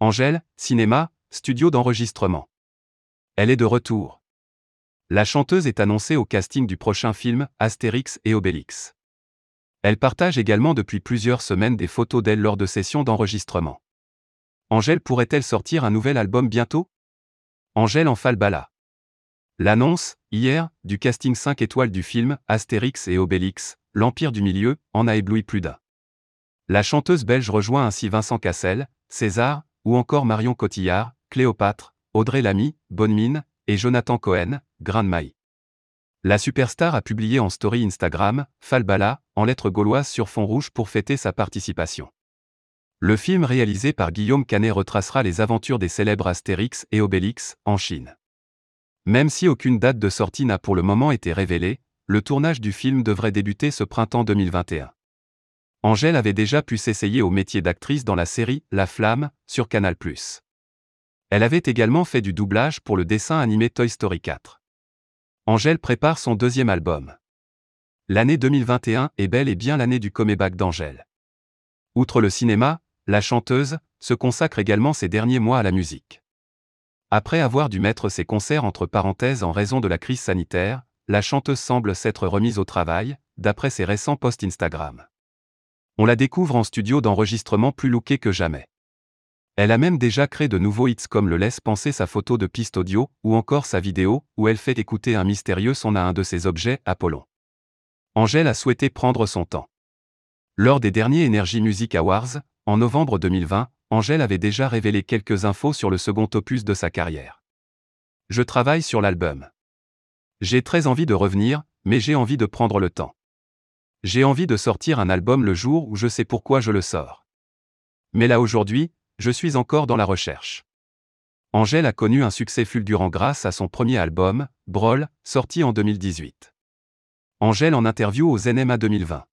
Angèle, cinéma, studio d'enregistrement. Elle est de retour. La chanteuse est annoncée au casting du prochain film Astérix et Obélix. Elle partage également depuis plusieurs semaines des photos d'elle lors de sessions d'enregistrement. Angèle pourrait-elle sortir un nouvel album bientôt? Angèle en falbala. L'annonce, hier, du casting 5 étoiles du film Astérix et Obélix, l'Empire du Milieu, en a ébloui plus d'un. La chanteuse belge rejoint ainsi Vincent Cassel, César, ou encore Marion Cotillard, Cléopâtre, Audrey Lamy, Bonne et Jonathan Cohen, Grain. La superstar a publié en story Instagram, Falbala, en lettres gauloises sur fond rouge pour fêter sa participation. Le film réalisé par Guillaume Canet retracera les aventures des célèbres Astérix et Obélix, en Chine. Même si aucune date de sortie n'a pour le moment été révélée, le tournage du film devrait débuter ce printemps 2021. Angèle avait déjà pu s'essayer au métier d'actrice dans la série La Flamme, sur Canal+. Elle avait également fait du doublage pour le dessin animé Toy Story 4. Angèle prépare son deuxième album. L'année 2021 est bel et bien l'année du comeback d'Angèle. Outre le cinéma, la chanteuse se consacre également ces derniers mois à la musique. Après avoir dû mettre ses concerts entre parenthèses en raison de la crise sanitaire, la chanteuse semble s'être remise au travail, d'après ses récents posts Instagram. On la découvre en studio d'enregistrement plus looké que jamais. Elle a même déjà créé de nouveaux hits comme le laisse penser sa photo de piste audio, ou encore sa vidéo, où elle fait écouter un mystérieux son à un de ses objets, Apollon. Angèle a souhaité prendre son temps. Lors des derniers Energy Music Awards, en novembre 2020, Angèle avait déjà révélé quelques infos sur le second opus de sa carrière. Je travaille sur l'album. J'ai très envie de revenir, mais j'ai envie de prendre le temps. J'ai envie de sortir un album le jour où je sais pourquoi je le sors. Mais là aujourd'hui, je suis encore dans la recherche. Angèle a connu un succès fulgurant grâce à son premier album, Brawl, sorti en 2018. Angèle en interview aux NMA 2020.